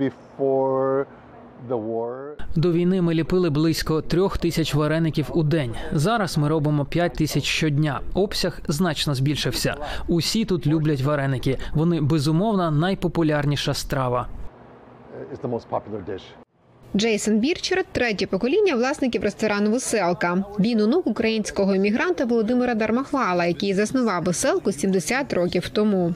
Before До війни ми ліпили близько трьох тисяч вареників у день. Зараз ми робимо п'ять тисяч щодня. Обсяг значно збільшився. Усі тут люблять вареники. Вони безумовно найпопулярніша страва. dish. Джейсон Бірчер третє покоління власників ресторану Веселка. Він онук українського іммігранта Володимира Дармахвала, який заснував веселку 70 років тому.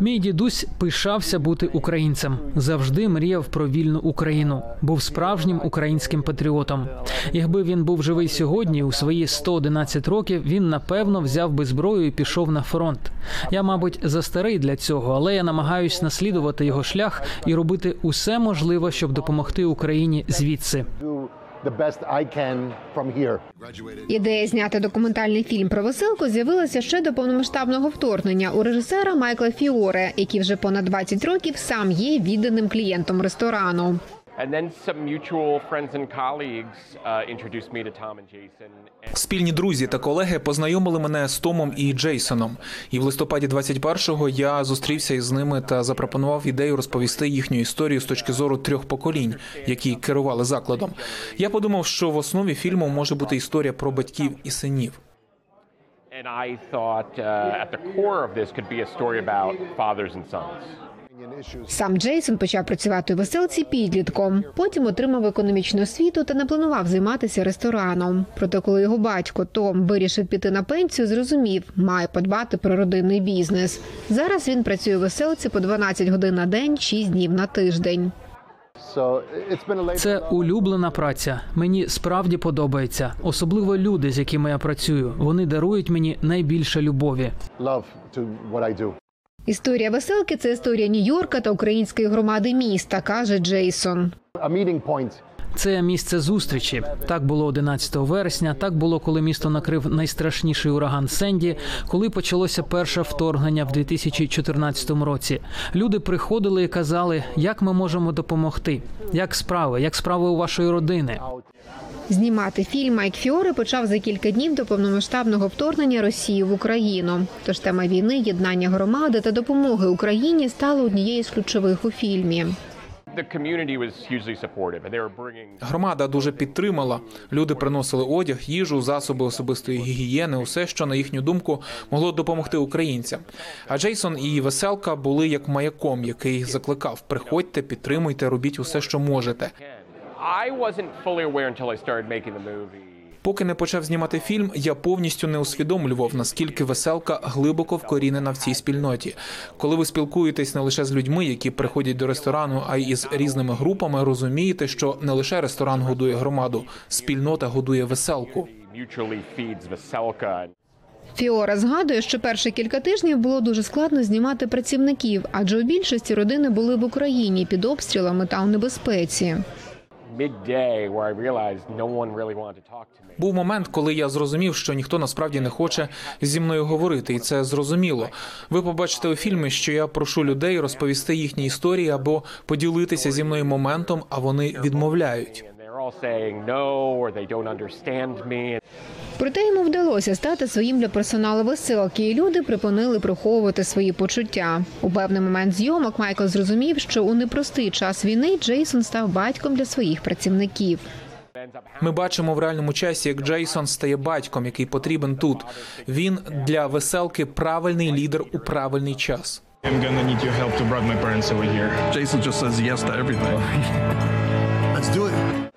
Мій дідусь пишався бути українцем. Завжди мріяв про вільну Україну. Був справжнім українським патріотом. Якби він був живий сьогодні, у свої 111 років, він напевно взяв би зброю і пішов на фронт. Я, мабуть, застарий для цього, але я намагаюсь наслідувати його шлях і робити усе можливе, щоб допомогти Україні звідси. Ідея зняти документальний фільм про веселку з'явилася ще до повномасштабного вторгнення у режисера Майкла Фіоре, який вже понад 20 років сам є відданим клієнтом ресторану. And then some mutual friends and colleagues uh, introduced me to Tom and Jason. Спільні друзі та колеги познайомили мене з Томом і Джейсоном. І в листопаді 21-го я зустрівся із ними та запропонував ідею розповісти їхню історію з точки зору трьох поколінь, які керували закладом. Я подумав, що в основі фільму може бути історія про батьків і синів. and I thought uh, at the core of this could be a story about fathers and sons. Сам Джейсон почав працювати у веселці підлітком. Потім отримав економічну освіту та не планував займатися рестораном. Проте, коли його батько Том вирішив піти на пенсію, зрозумів, має подбати про родинний бізнес. Зараз він працює у веселці по 12 годин на день, 6 днів на тиждень. Це улюблена праця. Мені справді подобається, особливо люди, з якими я працюю. Вони дарують мені найбільше любові. Історія веселки це історія Нью-Йорка та української громади міста, каже Джейсон. Це місце зустрічі. Так було 11 вересня. Так було, коли місто накрив найстрашніший ураган Сенді, коли почалося перше вторгнення в 2014 році. Люди приходили і казали, як ми можемо допомогти, як справи, як справи у вашої родини. Знімати фільм Майк Фіоре почав за кілька днів до повномасштабного вторгнення Росії в Україну. Тож тема війни, єднання громади та допомоги Україні стала однією з ключових у фільмі. Громада дуже підтримала. Люди приносили одяг, їжу, засоби особистої гігієни, усе, що на їхню думку могло допомогти українцям. А Джейсон і веселка були як маяком, який закликав: приходьте, підтримуйте, робіть усе, що можете. I wasn't fully aware until I started making the movie. Поки не почав знімати фільм, я повністю не усвідомлював, наскільки веселка глибоко вкорінена в цій спільноті. Коли ви спілкуєтесь не лише з людьми, які приходять до ресторану, а й із різними групами, розумієте, що не лише ресторан годує громаду, спільнота годує веселку. Фіора згадує, що перші кілька тижнів було дуже складно знімати працівників, адже у більшості родини були в Україні під обстрілами та у небезпеці. Був момент, коли я зрозумів, що ніхто насправді не хоче зі мною говорити, і це зрозуміло. Ви побачите у фільмі, що я прошу людей розповісти їхні історії або поділитися зі мною моментом, а вони відмовляють. Проте йому вдалося стати своїм для персоналу веселки, і люди припинили приховувати свої почуття. У певний момент зйомок Майкл зрозумів, що у непростий час війни Джейсон став батьком для своїх працівників. Ми бачимо в реальному часі, як Джейсон стає батьком, який потрібен тут. Він для веселки правильний лідер у правильний час. Jason just says yes to everything. Let's do it.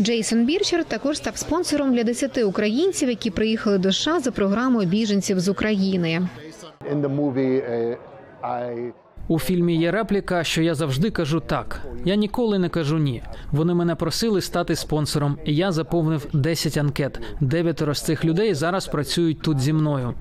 Джейсон Бірчер також став спонсором для 10 українців, які приїхали до США за програмою біженців з України. Uh, У фільмі є репліка, що я завжди кажу так. Я ніколи не кажу ні. Вони мене просили стати спонсором, і я заповнив 10 анкет. Дев'ятеро з цих людей зараз працюють тут зі мною.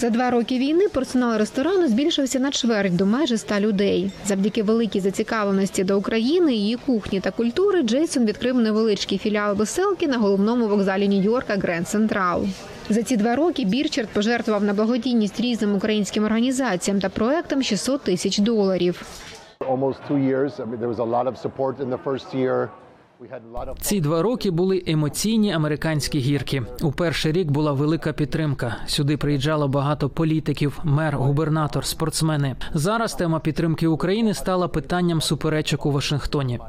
За два роки війни персонал ресторану збільшився на чверть до майже ста людей. Завдяки великій зацікавленості до України, її кухні та культури, Джейсон відкрив невеличкий філіал веселки на головному вокзалі Нью-Йорка Гренд Централ. За ці два роки Бірчард пожертвував на благодійність різним українським організаціям та проектам 600 тисяч доларів. Ці два роки були емоційні американські гірки. У перший рік була велика підтримка. Сюди приїжджало багато політиків, мер, губернатор, спортсмени. Зараз тема підтримки України стала питанням суперечок у Вашингтоні.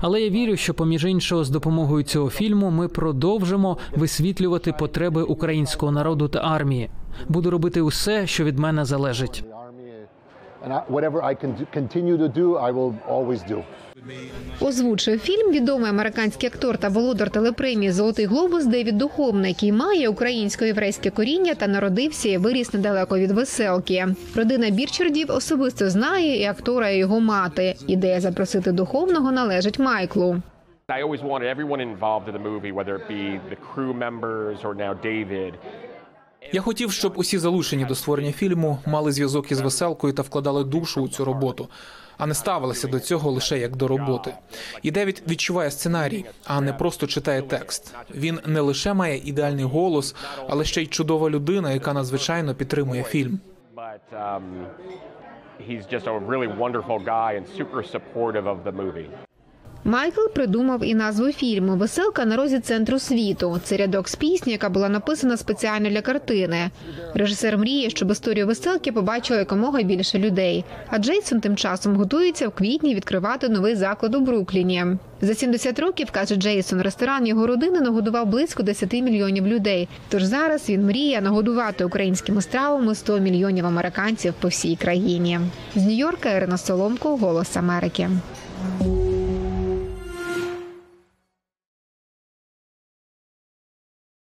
Але я вірю, що поміж іншого, з допомогою цього фільму ми продовжимо висвітлювати потреби українського народу та армії. Буду робити усе, що від мене залежить. And I, whatever I can continue to do, I will always do. Озвучив фільм відомий американський актор та володар телепремії Золотий глобус Девід Духовний, який має українсько-єврейське коріння та народився і виріс недалеко від веселки. Родина Бірчардів особисто знає і актора, і його мати. Ідея запросити духовного належить Майклу. I always wanted everyone involved in the movie, whether it be the crew members or now David, Я хотів, щоб усі залучені до створення фільму мали зв'язок із веселкою та вкладали душу у цю роботу, а не ставилися до цього лише як до роботи. І Девід відчуває сценарій, а не просто читає текст. Він не лише має ідеальний голос, але ще й чудова людина, яка надзвичайно підтримує фільм. um, he's just a really wonderful guy and super supportive of the movie. Майкл придумав і назву фільму Веселка на розі центру світу. Це рядок з пісні, яка була написана спеціально для картини. Режисер мріє, щоб історію веселки побачило якомога більше людей. А Джейсон тим часом готується в квітні відкривати новий заклад у Брукліні. За 70 років каже Джейсон, ресторан його родини нагодував близько 10 мільйонів людей. Тож зараз він мріє нагодувати українськими стравами 100 мільйонів американців по всій країні. З Нью-Йорка Ірина Соломко, Голос Америки.